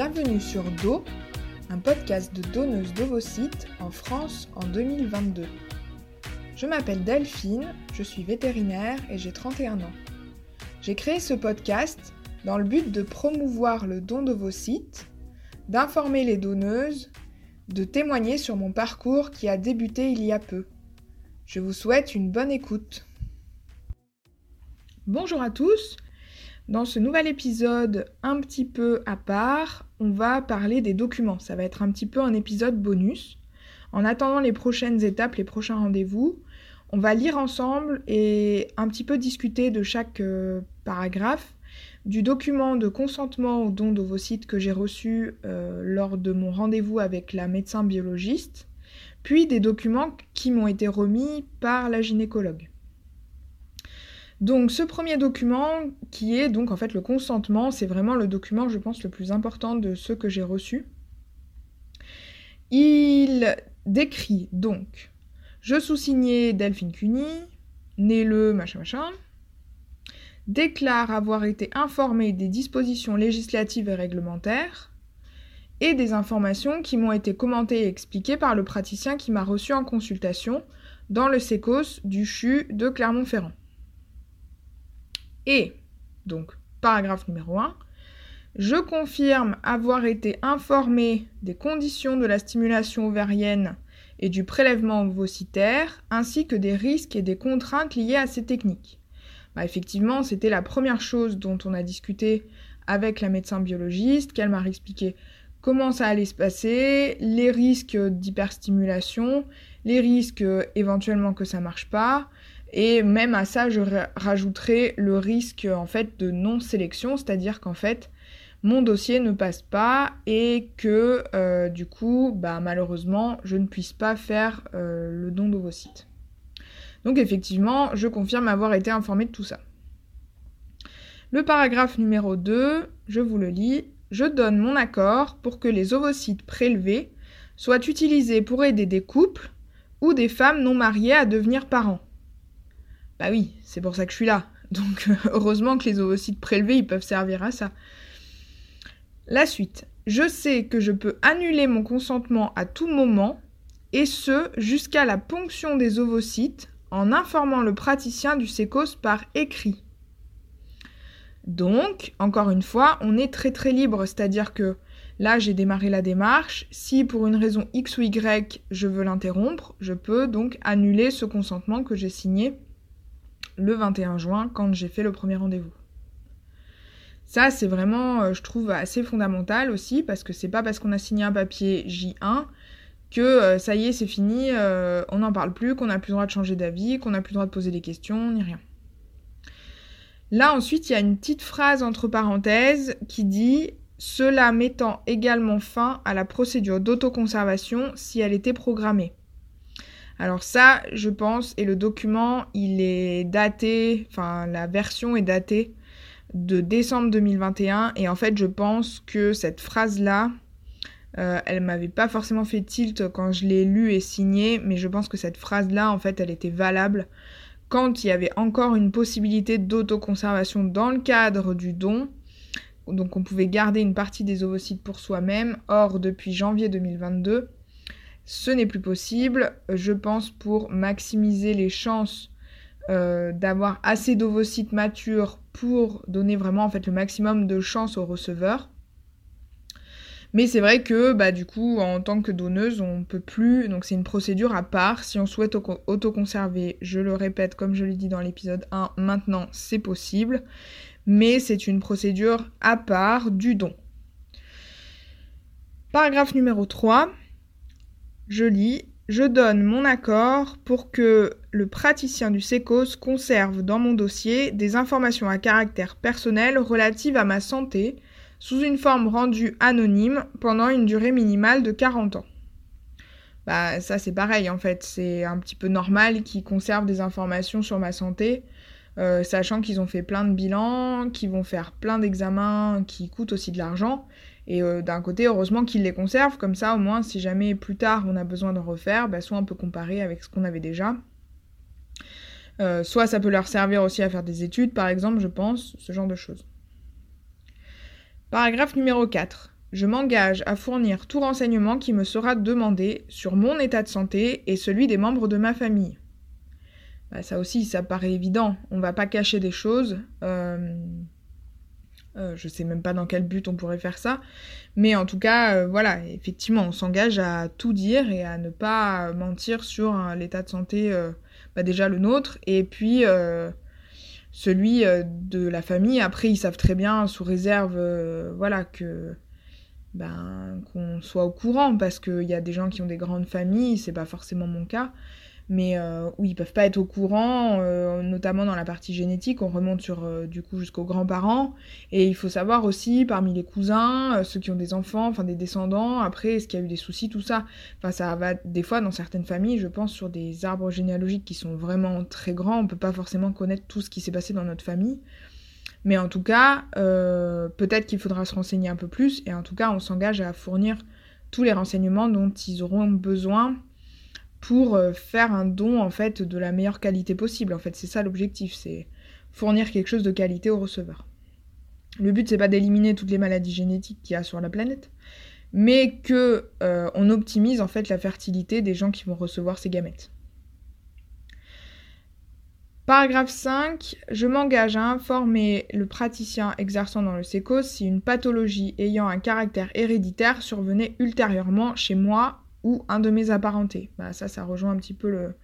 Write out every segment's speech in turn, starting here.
Bienvenue sur Do, un podcast de donneuses d'ovocytes en France en 2022. Je m'appelle Delphine, je suis vétérinaire et j'ai 31 ans. J'ai créé ce podcast dans le but de promouvoir le don d'ovocytes, d'informer les donneuses, de témoigner sur mon parcours qui a débuté il y a peu. Je vous souhaite une bonne écoute. Bonjour à tous, dans ce nouvel épisode un petit peu à part, on va parler des documents. Ça va être un petit peu un épisode bonus. En attendant les prochaines étapes, les prochains rendez-vous, on va lire ensemble et un petit peu discuter de chaque euh, paragraphe du document de consentement au don d'ovocytes que j'ai reçu euh, lors de mon rendez-vous avec la médecin biologiste, puis des documents qui m'ont été remis par la gynécologue. Donc ce premier document, qui est donc en fait le consentement, c'est vraiment le document, je pense, le plus important de ceux que j'ai reçus. Il décrit donc Je sous-signé Delphine Cuny, né le machin machin, déclare avoir été informé des dispositions législatives et réglementaires et des informations qui m'ont été commentées et expliquées par le praticien qui m'a reçu en consultation dans le SECOS du CHU de Clermont-Ferrand. Et, donc, paragraphe numéro 1, je confirme avoir été informé des conditions de la stimulation ovarienne et du prélèvement ovocytaire, ainsi que des risques et des contraintes liées à ces techniques. Bah, effectivement, c'était la première chose dont on a discuté avec la médecin biologiste, qu'elle m'a expliqué comment ça allait se passer, les risques d'hyperstimulation, les risques éventuellement que ça marche pas, et même à ça, je rajouterai le risque en fait de non-sélection, c'est-à-dire qu'en fait, mon dossier ne passe pas et que euh, du coup, bah, malheureusement, je ne puisse pas faire euh, le don d'ovocytes. Donc effectivement, je confirme avoir été informé de tout ça. Le paragraphe numéro 2, je vous le lis. Je donne mon accord pour que les ovocytes prélevés soient utilisés pour aider des couples ou des femmes non mariées à devenir parents. Bah oui, c'est pour ça que je suis là. Donc heureusement que les ovocytes prélevés, ils peuvent servir à ça. La suite. Je sais que je peux annuler mon consentement à tout moment, et ce jusqu'à la ponction des ovocytes, en informant le praticien du sécos par écrit. Donc, encore une fois, on est très très libre, c'est-à-dire que là j'ai démarré la démarche, si pour une raison X ou Y je veux l'interrompre, je peux donc annuler ce consentement que j'ai signé le 21 juin quand j'ai fait le premier rendez-vous. Ça, c'est vraiment, euh, je trouve, assez fondamental aussi, parce que c'est pas parce qu'on a signé un papier J1 que euh, ça y est, c'est fini, euh, on n'en parle plus, qu'on n'a plus le droit de changer d'avis, qu'on n'a plus le droit de poser des questions, ni rien. Là, ensuite, il y a une petite phrase entre parenthèses qui dit Cela mettant également fin à la procédure d'autoconservation si elle était programmée. Alors ça, je pense, et le document, il est daté, enfin la version est datée de décembre 2021, et en fait, je pense que cette phrase-là, euh, elle m'avait pas forcément fait tilt quand je l'ai lue et signée, mais je pense que cette phrase-là, en fait, elle était valable quand il y avait encore une possibilité d'autoconservation dans le cadre du don. Donc on pouvait garder une partie des ovocytes pour soi-même. Or, depuis janvier 2022, ce n'est plus possible, je pense, pour maximiser les chances euh, d'avoir assez d'ovocytes matures pour donner vraiment en fait le maximum de chances au receveur. Mais c'est vrai que bah, du coup, en tant que donneuse, on ne peut plus. Donc c'est une procédure à part. Si on souhaite autoconserver, je le répète comme je l'ai dit dans l'épisode 1, maintenant c'est possible. Mais c'est une procédure à part du don. Paragraphe numéro 3. Je lis Je donne mon accord pour que le praticien du SECOS conserve dans mon dossier des informations à caractère personnel relatives à ma santé sous une forme rendue anonyme pendant une durée minimale de 40 ans. Bah ça c'est pareil en fait, c'est un petit peu normal qu'ils conservent des informations sur ma santé, euh, sachant qu'ils ont fait plein de bilans, qu'ils vont faire plein d'examens qui coûtent aussi de l'argent, et euh, d'un côté, heureusement qu'ils les conservent, comme ça au moins si jamais plus tard on a besoin de refaire, bah, soit on peut comparer avec ce qu'on avait déjà. Euh, soit ça peut leur servir aussi à faire des études, par exemple, je pense, ce genre de choses. Paragraphe numéro 4. je m'engage à fournir tout renseignement qui me sera demandé sur mon état de santé et celui des membres de ma famille. Bah, ça aussi, ça paraît évident. On va pas cacher des choses. Euh, euh, je sais même pas dans quel but on pourrait faire ça. Mais en tout cas, euh, voilà, effectivement, on s'engage à tout dire et à ne pas mentir sur l'état de santé, bah, déjà le nôtre, et puis celui de la famille. Après, ils savent très bien, sous réserve, voilà, que ben, qu'on soit au courant, parce qu'il y a des gens qui ont des grandes familles, c'est pas forcément mon cas, mais euh, où ils peuvent pas être au courant, euh, notamment dans la partie génétique, on remonte sur euh, du coup jusqu'aux grands-parents, et il faut savoir aussi parmi les cousins, ceux qui ont des enfants, enfin des descendants, après est-ce qu'il y a eu des soucis, tout ça, enfin ça va des fois dans certaines familles, je pense sur des arbres généalogiques qui sont vraiment très grands, on peut pas forcément connaître tout ce qui s'est passé dans notre famille, mais en tout cas, peut-être qu'il faudra se renseigner un peu plus, et en tout cas, on s'engage à fournir tous les renseignements dont ils auront besoin pour euh, faire un don en fait de la meilleure qualité possible. En fait, c'est ça l'objectif, c'est fournir quelque chose de qualité au receveur. Le but c'est pas d'éliminer toutes les maladies génétiques qu'il y a sur la planète, mais que euh, on optimise en fait la fertilité des gens qui vont recevoir ces gamètes. Paragraphe 5. Je m'engage à informer le praticien exerçant dans le SECOS si une pathologie ayant un caractère héréditaire survenait ultérieurement chez moi ou un de mes apparentés. Bah, ça, ça rejoint un petit peu le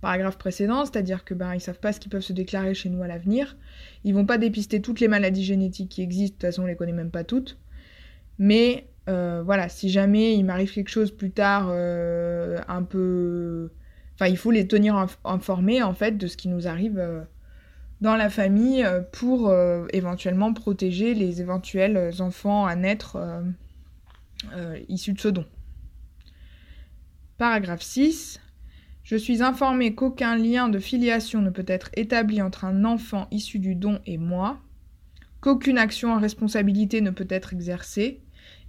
paragraphe précédent, c'est-à-dire que bah, ils savent pas ce qui peuvent se déclarer chez nous à l'avenir. Ils vont pas dépister toutes les maladies génétiques qui existent, de toute façon on les connaît même pas toutes. Mais euh, voilà, si jamais il m'arrive quelque chose plus tard euh, un peu Enfin, il faut les tenir informés en fait de ce qui nous arrive euh, dans la famille pour éventuellement protéger les éventuels enfants à naître issus de ce don. Paragraphe 6. Je suis informé qu'aucun lien de filiation ne peut être établi entre un enfant issu du don et moi, qu'aucune action en responsabilité ne peut être exercée,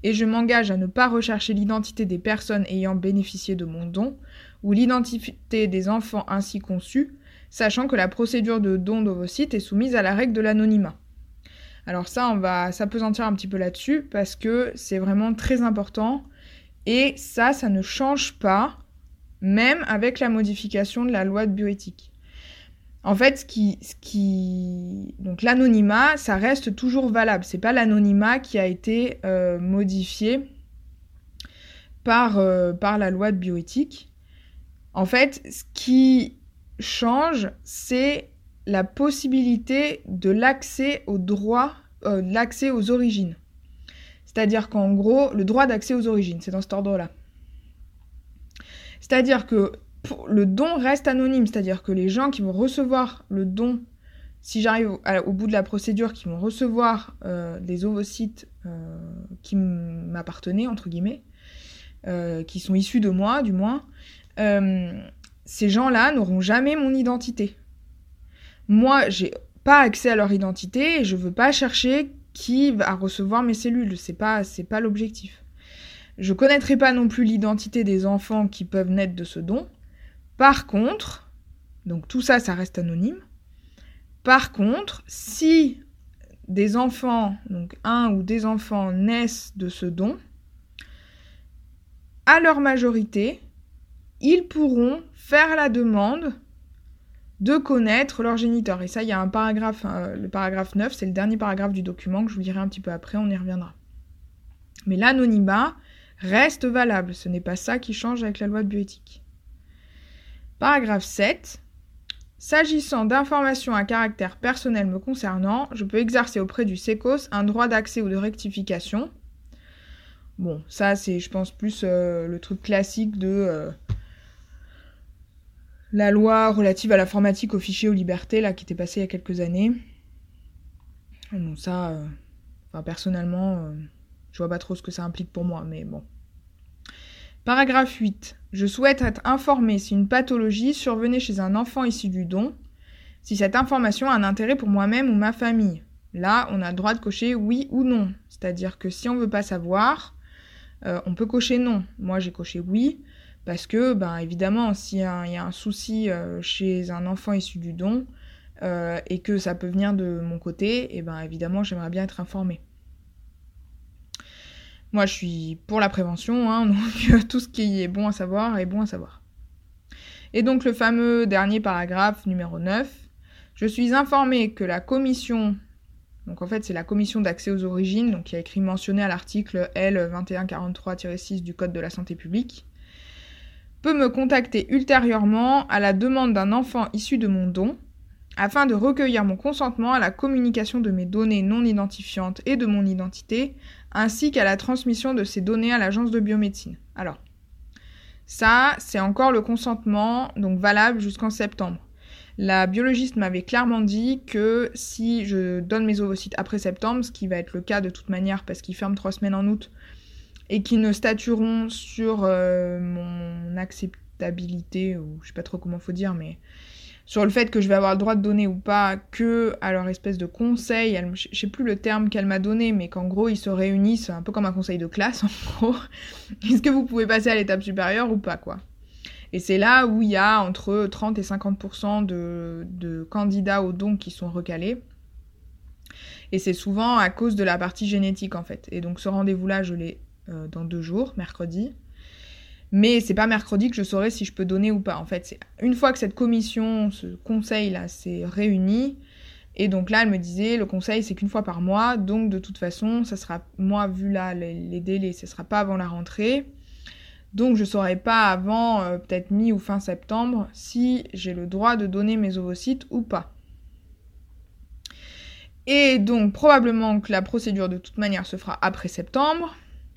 et je m'engage à ne pas rechercher l'identité des personnes ayant bénéficié de mon don ou l'identité des enfants ainsi conçus, sachant que la procédure de don d'ovocytes est soumise à la règle de l'anonymat. Alors ça, on va s'apesantir un petit peu là-dessus parce que c'est vraiment très important et ça, ça ne change pas même avec la modification de la loi de bioéthique. En fait, ce qui, donc l'anonymat, ça reste toujours valable. C'est pas l'anonymat qui a été euh, modifié par, euh, par la loi de bioéthique. En fait, ce qui change, c'est la possibilité de l'accès aux droits, euh, l'accès aux origines. C'est-à-dire qu'en gros, le droit d'accès aux origines, c'est dans cet ordre-là. C'est-à-dire que le don reste anonyme, c'est-à-dire que les gens qui vont recevoir le don, si j'arrive au, bout de la procédure, qui vont recevoir euh, des ovocytes euh, qui m'appartenaient, entre guillemets, qui sont issus de moi, du moins, euh, ces gens-là n'auront jamais mon identité. Moi, j'ai pas accès à leur identité et je veux pas chercher qui va recevoir mes cellules. C'est pas, pas l'objectif. Je connaîtrai pas non plus l'identité des enfants qui peuvent naître de ce don. Par contre, donc tout ça, ça reste anonyme. Par contre, si des enfants, donc un ou des enfants naissent de ce don, à leur majorité, ils pourront faire la demande de connaître leur géniteur. Et ça, il y a un paragraphe, le paragraphe 9, c'est le dernier paragraphe du document que je vous dirai un petit peu après, on y reviendra. Mais l'anonymat reste valable, ce n'est pas ça qui change avec la loi de bioéthique. Paragraphe 7. S'agissant d'informations à caractère personnel me concernant, je peux exercer auprès du SECOS un droit d'accès ou de rectification. Bon, ça c'est, je pense, plus euh, le truc classique de euh, la loi relative à l'informatique, aux fichiers, aux libertés, là, qui était passée il y a quelques années. Bon, ça, euh, personnellement, euh, je vois pas trop ce que ça implique pour moi, mais bon. Paragraphe 8. Je souhaite être informé si une pathologie survenait chez un enfant issu du don, si cette information a un intérêt pour moi-même ou ma famille. Là, on a le droit de cocher oui ou non. C'est-à-dire que si on veut pas savoir, euh, on peut cocher non. Moi, j'ai coché oui. Parce que, ben, évidemment, s'il y, a un souci euh, chez un enfant issu du don euh, et que ça peut venir de mon côté, et eh ben, évidemment, j'aimerais bien être informée. Moi, je suis pour la prévention, hein, donc tout ce qui est bon à savoir est bon à savoir. Et donc le fameux dernier paragraphe numéro 9. Je suis informé que la commission, donc en fait c'est la commission d'accès aux origines, donc qui a écrit mentionné à l'article L 2143-6 du Code de la santé publique, peut me contacter ultérieurement à la demande d'un enfant issu de mon don, afin de recueillir mon consentement à la communication de mes données non identifiantes et de mon identité, ainsi qu'à la transmission de ces données à l'agence de biomédecine. Alors, ça, c'est encore le consentement, donc valable jusqu'en septembre. La biologiste m'avait clairement dit que si je donne mes ovocytes après septembre, ce qui va être le cas de toute manière parce qu'ils ferment trois semaines en août, et qui ne statueront sur euh, mon acceptabilité, ou je sais pas trop comment faut dire, mais sur le fait que je vais avoir le droit de donner ou pas que à leur espèce de conseil, elle, je sais plus le terme qu'elle m'a donné, mais qu'en gros ils se réunissent un peu comme un conseil de classe en gros. Est-ce que vous pouvez passer à l'étape supérieure ou pas quoi? Et c'est là où il y a entre 30 et 50% de, candidats au don qui sont recalés. Et c'est souvent à cause de la partie génétique en fait. Et donc ce rendez-vous-là, je l'ai euh, dans deux jours, mercredi. Mais c'est pas mercredi que je saurai si je peux donner ou pas. En fait, c'est une fois que cette commission, ce conseil là, s'est réuni. Et donc là, elle me disait, le conseil, c'est qu'une fois par mois. Donc de toute façon, ça sera, moi, vu là les, délais, ce sera pas avant la rentrée. Donc je saurai pas avant euh, peut-être mi ou fin septembre si j'ai le droit de donner mes ovocytes ou pas. Et donc probablement que la procédure de toute manière se fera après septembre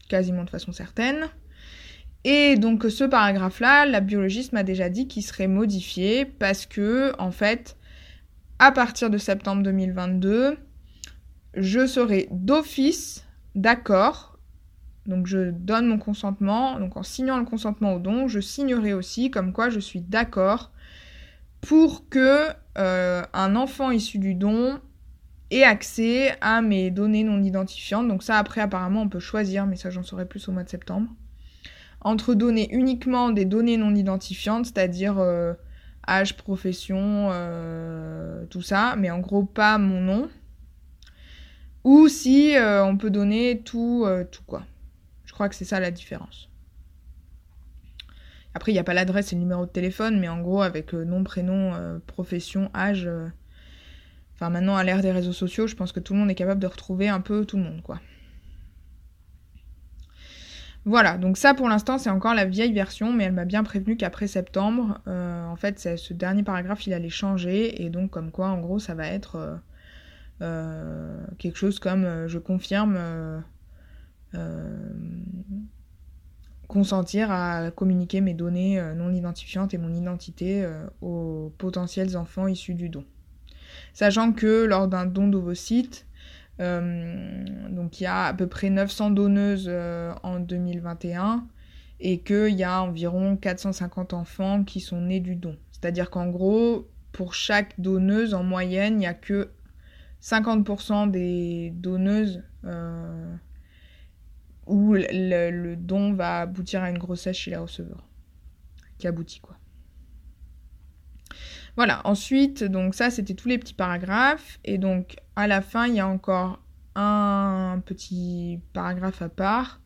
quasiment de façon certaine. Et donc ce paragraphe-là, la biologiste m'a déjà dit qu'il serait modifié parce que, en fait, à partir de septembre 2022, je serai d'office d'accord. Donc je donne mon consentement. Donc en signant le consentement au don, je signerai aussi comme quoi je suis d'accord pour que euh, un enfant issu du don et accès à mes données non identifiantes. Donc ça, après, apparemment, on peut choisir, mais ça, j'en saurai plus au mois de septembre. Entre donner uniquement des données non identifiantes, c'est-à-dire euh, âge, profession, euh, tout ça, mais en gros pas mon nom. Ou si euh, on peut donner tout, tout quoi. Je crois que c'est ça la différence. Après, il n'y a pas l'adresse et le numéro de téléphone, mais en gros, avec nom, prénom, profession, âge, Enfin, maintenant, à l'ère des réseaux sociaux, je pense que tout le monde est capable de retrouver un peu tout le monde, quoi. Voilà, donc ça pour l'instant c'est encore la vieille version, mais elle m'a bien prévenu qu'après septembre, euh, en fait ce dernier paragraphe il allait changer, et donc comme quoi en gros ça va être euh, euh, quelque chose comme je confirme consentir à communiquer mes données non identifiantes et mon identité aux potentiels enfants issus du don. Sachant que lors d'un don d'ovocytes, euh, donc il y a à peu près 900 donneuses euh, en 2021 et qu'il y a environ 450 enfants qui sont nés du don. C'est-à-dire qu'en gros, pour chaque donneuse, en moyenne, il n'y a que 50% des donneuses euh, où le, le, don va aboutir à une grossesse chez les receveurs. Qui aboutit quoi. Voilà, ensuite, donc ça c'était tous les petits paragraphes. Et donc à la fin, il y a encore un petit paragraphe à part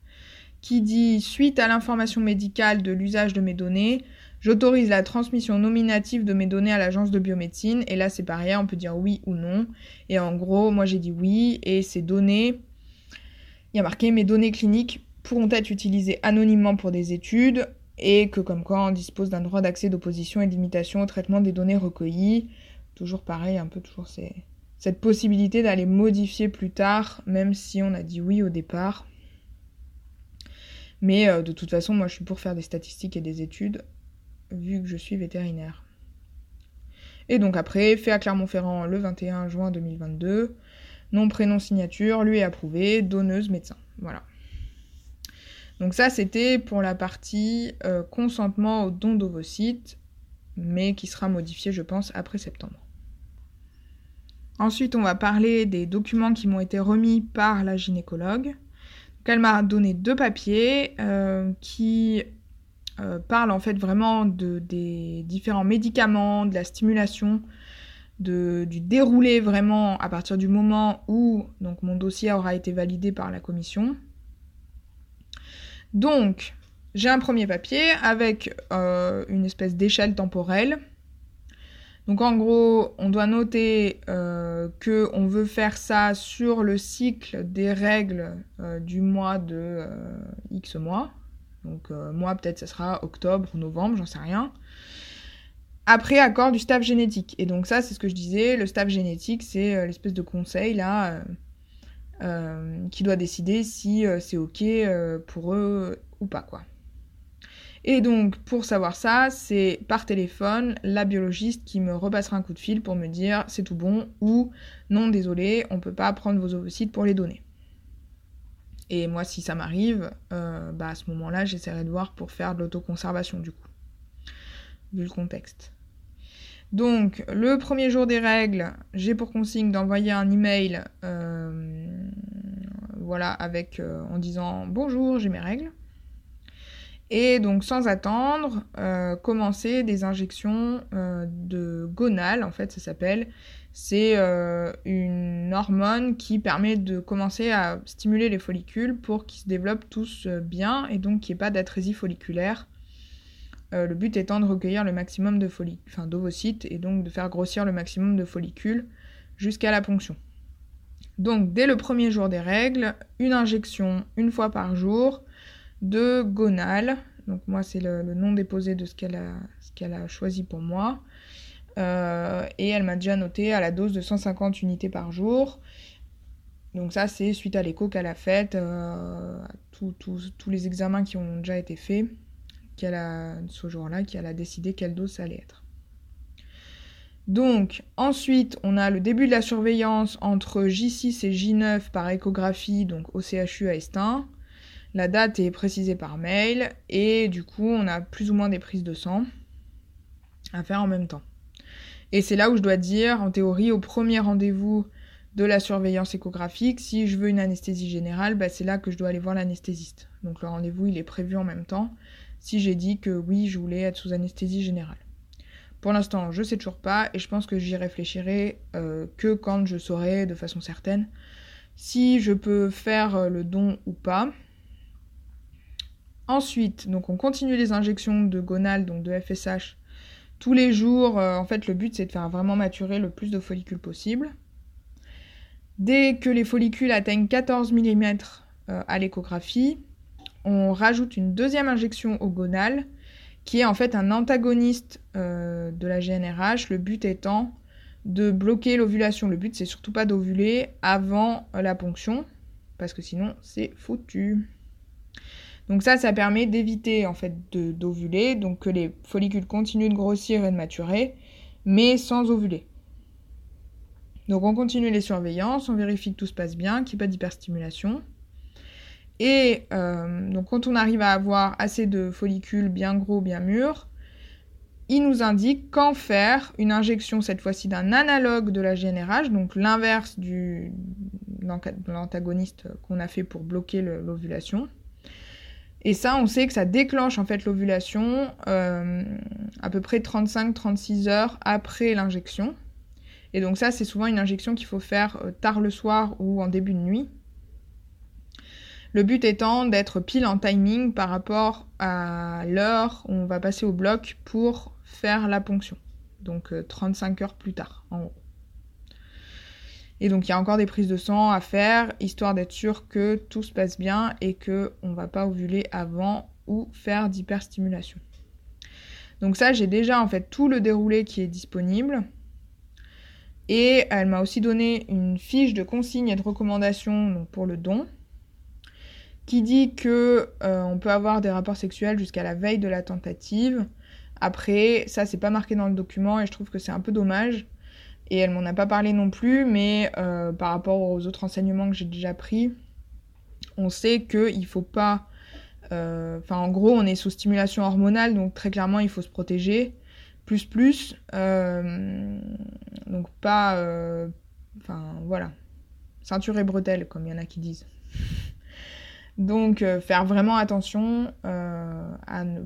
qui dit Suite à l'information médicale de l'usage de mes données, j'autorise la transmission nominative de mes données à l'agence de biomédecine. Et là c'est pareil, on peut dire oui ou non. Et en gros, moi j'ai dit oui, et ces données, il y a marqué mes données cliniques pourront être utilisées anonymement pour des études et que comme quoi on dispose d'un droit d'accès d'opposition et d'imitation au traitement des données recueillies. Toujours pareil, un peu toujours cette possibilité d'aller modifier plus tard, même si on a dit oui au départ. Mais euh, de toute façon, moi je suis pour faire des statistiques et des études, vu que je suis vétérinaire. Et donc après, fait à Clermont-Ferrand le 21 juin 2022, nom, prénom, signature, lui est approuvé, donneuse, médecin. Voilà. Donc ça, c'était pour la partie euh, consentement au don d'ovocytes, mais qui sera modifié, je pense, après septembre. Ensuite, on va parler des documents qui m'ont été remis par la gynécologue. elle m'a donné deux papiers euh, qui euh, parlent en fait vraiment de, des différents médicaments, de la stimulation, du déroulé vraiment à partir du moment où mon dossier aura été validé par la commission. Donc, j'ai un premier papier avec euh, une espèce d'échelle temporelle. Donc en gros, on doit noter euh, que on veut faire ça sur le cycle des règles euh, du mois de euh, X mois. Donc moi peut-être ce sera octobre ou novembre, j'en sais rien. Après accord du staff génétique. Et donc ça c'est ce que je disais, le staff génétique c'est l'espèce de conseil là qui doit décider si c'est ok pour eux ou pas quoi. Et donc, pour savoir ça, c'est par téléphone la biologiste qui me repassera un coup de fil pour me dire c'est tout bon ou non, désolé, on peut pas prendre vos ovocytes pour les donner. Et moi, si ça m'arrive, euh, bah à ce moment-là, j'essaierai de voir pour faire de l'autoconservation du coup, vu le contexte. Donc, le premier jour des règles, j'ai pour consigne d'envoyer un email, euh, voilà, avec euh, en disant bonjour, j'ai mes règles. Et donc sans attendre, euh, commencer des injections de gonal, en fait ça s'appelle. C'est une hormone qui permet de commencer à stimuler les follicules pour qu'ils se développent tous bien et donc qu'il n'y ait pas d'atrésie folliculaire. Le but étant de recueillir le maximum de enfin, d'ovocytes et donc de faire grossir le maximum de follicules jusqu'à la ponction. Donc dès le premier jour des règles, une injection une fois par jour de Gonal. Donc moi, c'est le, nom déposé de ce qu'elle a, qu'elle a, choisi pour moi. Euh, et elle m'a déjà noté à la dose de 150 unités par jour. Donc ça, c'est suite à l'écho qu'elle a faite, euh, tous les examens qui ont déjà été faits, qu'elle a ce jour-là, qu'elle a décidé quelle dose ça allait être. Donc ensuite, on a le début de la surveillance entre J6 et J9 par échographie, donc au CHU à Estin. La date est précisée par mail et du coup on a plus ou moins des prises de sang à faire en même temps. Et c'est là où je dois dire, en théorie, au premier rendez-vous de la surveillance échographique, si je veux une anesthésie générale, bah, c'est là que je dois aller voir l'anesthésiste. Donc le rendez-vous il est prévu en même temps si j'ai dit que oui je voulais être sous anesthésie générale. Pour l'instant, je sais toujours pas et je pense que j'y réfléchirai euh, que quand je saurai de façon certaine si je peux faire euh, le don ou pas. Ensuite, donc on continue les injections de gonal, donc de FSH, tous les jours. Euh, en fait, le but c'est de faire vraiment maturer le plus de follicules possible. Dès que les follicules atteignent 14 mm à l'échographie, on rajoute une deuxième injection au qui est en fait un antagoniste euh, de la GNRH, le but étant de bloquer l'ovulation. Le but c'est surtout pas d'ovuler avant la ponction, parce que sinon c'est foutu. Donc ça, ça permet d'éviter en fait d'ovuler, donc que les follicules continuent de grossir et de maturer, mais sans ovuler. Donc on continue les surveillances, on vérifie que tout se passe bien, qu'il n'y ait pas d'hyperstimulation. Et euh, donc quand on arrive à avoir assez de follicules bien gros, bien mûrs, il nous indique quand faire une injection cette fois-ci d'un analogue de la GNRH, donc l'inverse de l'antagoniste qu'on a fait pour bloquer l'ovulation. Et ça, on sait que ça déclenche en fait l'ovulation euh, à peu près 35-36 heures après l'injection. Et donc ça, c'est souvent une injection qu'il faut faire euh, tard le soir ou en début de nuit. Le but étant d'être pile en timing par rapport à l'heure où on va passer au bloc pour faire la ponction. Donc 35 euh, heures plus tard, en gros. Et donc il y a encore des prises de sang à faire, histoire d'être sûr que tout se passe bien et qu'on ne va pas ovuler avant ou faire d'hyperstimulation. Donc ça, j'ai déjà en fait tout le déroulé qui est disponible. Et elle m'a aussi donné une fiche de consignes et de recommandations pour le don, qui dit que euh, on peut avoir des rapports sexuels jusqu'à la veille de la tentative. Après, ça c'est pas marqué dans le document et je trouve que c'est un peu dommage et elle m'en a pas parlé non plus, mais euh, par rapport aux autres enseignements que j'ai déjà pris, on sait qu'il faut pas. Euh, enfin, en gros, on est sous stimulation hormonale, donc très clairement, il faut se protéger. Plus, plus. Donc, pas. Enfin, voilà. Ceinture et bretelles, comme il y en a qui disent. Donc, faire vraiment attention à. Ne,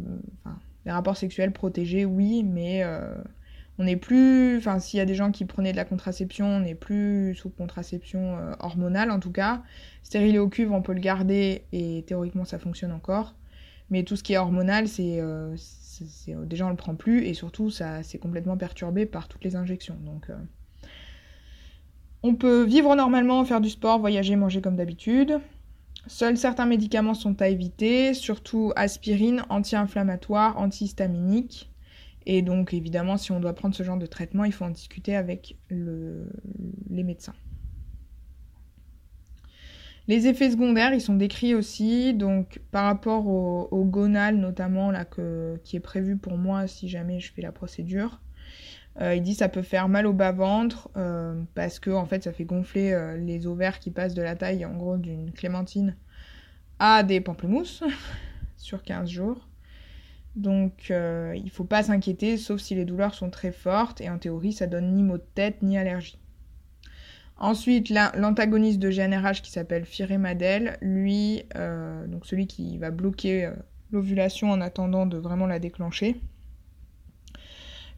les rapports sexuels protégés, oui, mais On n'est plus, enfin s'il y a des gens qui prenaient de la contraception, on n'est plus sous contraception euh, hormonale en tout cas. Stérilé au cuivre, on peut le garder et théoriquement ça fonctionne encore. Mais tout ce qui est hormonal, c'est, euh, déjà on le prend plus et surtout ça c'est complètement perturbé par toutes les injections. Donc euh, on peut vivre normalement, faire du sport, voyager, manger comme d'habitude. Seuls certains médicaments sont à éviter, surtout aspirine, anti-inflammatoire, antihistaminique. Et donc évidemment, si on doit prendre ce genre de traitement, il faut en discuter avec les médecins. Les effets secondaires, ils sont décrits aussi, donc par rapport au, gonal notamment, qui est prévu pour moi si jamais je fais la procédure. Euh, il dit ça peut faire mal au bas-ventre euh, parce que en fait ça fait gonfler euh, les ovaires qui passent de la taille en gros d'une clémentine à des pamplemousses sur 15 jours. Donc il faut pas s'inquiéter, sauf si les douleurs sont très fortes, et en théorie ça donne ni maux de tête ni allergie. Ensuite, l'antagoniste de GNRH qui s'appelle Firemadel, lui, donc celui qui va bloquer l'ovulation en attendant de vraiment la déclencher.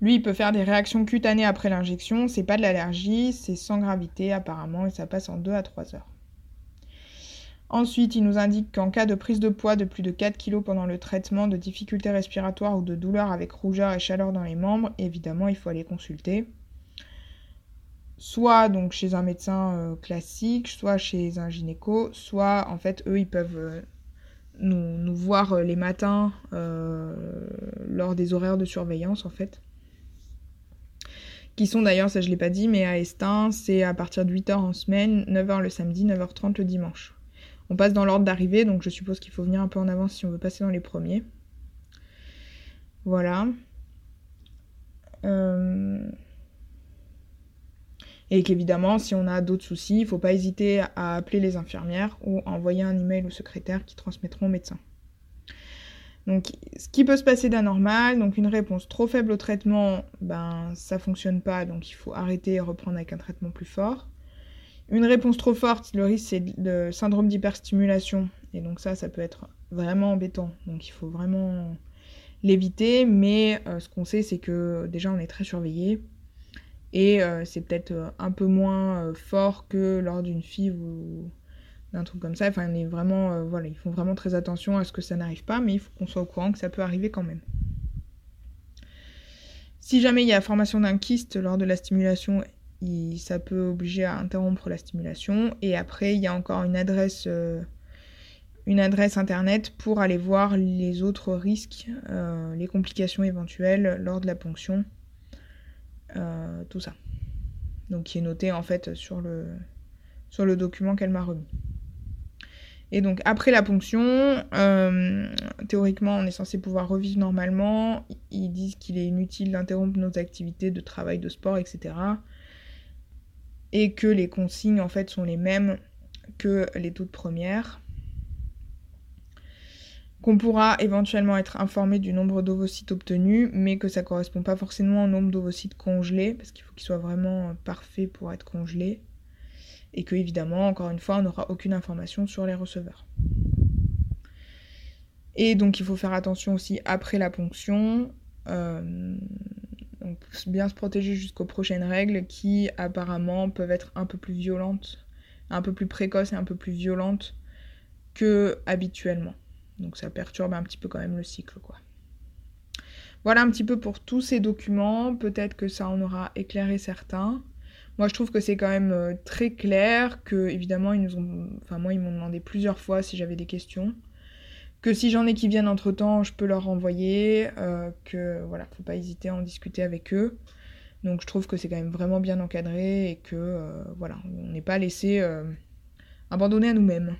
Lui, il peut faire des réactions cutanées après l'injection. C'est pas de l'allergie, c'est sans gravité apparemment, et ça passe en 2 à 3 heures. Ensuite, il nous indique qu'en cas de prise de poids de plus de 4 kg pendant le traitement, de difficultés respiratoires ou de douleurs avec rougeur et chaleur dans les membres, évidemment, il faut aller consulter. Soit donc chez un médecin euh, classique, soit chez un gynéco, soit en fait eux ils peuvent euh, nous, voir euh, les matins lors des horaires de surveillance en fait. Qui sont d'ailleurs, ça je l'ai pas dit, mais à Estin, c'est à partir de 8h en semaine, 9h le samedi, 9h30 le dimanche. On passe dans l'ordre d'arrivée, donc je suppose qu'il faut venir un peu en avance si on veut passer dans les premiers. Voilà. Euh, et qu'évidemment, si on a d'autres soucis, il ne faut pas hésiter à appeler les infirmières ou envoyer un email au secrétaire qui transmettront au médecin. Donc, ce qui peut se passer d'anormal, donc une réponse trop faible au traitement, ben ça fonctionne pas, donc il faut arrêter et reprendre avec un traitement plus fort. Une réponse trop forte, le risque c'est le syndrome d'hyperstimulation. Et donc ça, ça peut être vraiment embêtant. Donc il faut vraiment l'éviter. Mais euh, ce qu'on sait, c'est que déjà on est très surveillé. Et euh, c'est peut-être euh, un peu moins fort que lors d'une FIV ou d'un truc comme ça. Enfin, on est vraiment, voilà, ils font vraiment très attention à ce que ça n'arrive pas, mais il faut qu'on soit au courant que ça peut arriver quand même. Si jamais il y a formation d'un kyste lors de la stimulation ça peut obliger à interrompre la stimulation. Et après, il y a encore une adresse, euh, une adresse internet pour aller voir les autres risques, euh, les complications éventuelles lors de la ponction, euh, tout ça. Donc qui est noté en fait sur le document qu'elle m'a remis. Et donc après la ponction, théoriquement on est censé pouvoir revivre normalement. Ils disent qu'il est inutile d'interrompre nos activités de travail, de sport, etc et que les consignes en fait sont les mêmes que les toutes premières. Qu'on pourra éventuellement être informé du nombre d'ovocytes obtenus, mais que ça ne correspond pas forcément au nombre d'ovocytes congelés, parce qu'il faut qu'ils soient vraiment parfaits pour être congelés. Et que évidemment, encore une fois, on n'aura aucune information sur les receveurs. Et donc il faut faire attention aussi après la ponction. Euh, donc bien se protéger jusqu'aux prochaines règles qui apparemment peuvent être un peu plus violentes, un peu plus précoces et un peu plus violentes que habituellement. Donc ça perturbe un petit peu quand même le cycle quoi. Voilà un petit peu pour tous ces documents, peut-être que ça en aura éclairé certains. Moi je trouve que c'est quand même euh, très clair que évidemment ils nous ont enfin moi ils m'ont demandé plusieurs fois si j'avais des questions que si j'en ai qui viennent entre temps, je peux leur renvoyer, euh, que voilà, faut pas hésiter à en discuter avec eux. Donc je trouve que c'est quand même vraiment bien encadré et que euh, voilà, on n'est pas laissé euh, abandonner à nous-mêmes.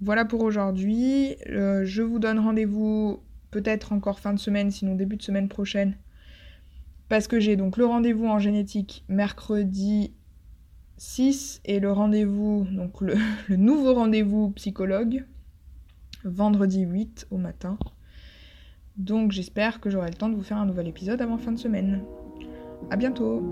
Voilà pour aujourd'hui. je vous donne rendez-vous peut-être encore fin de semaine, sinon début de semaine prochaine. Parce que j'ai donc le rendez-vous en génétique mercredi 6 et le rendez-vous, donc le, nouveau rendez-vous psychologue, vendredi 8 au matin. Donc j'espère que j'aurai le temps de vous faire un nouvel épisode avant fin de semaine. A bientôt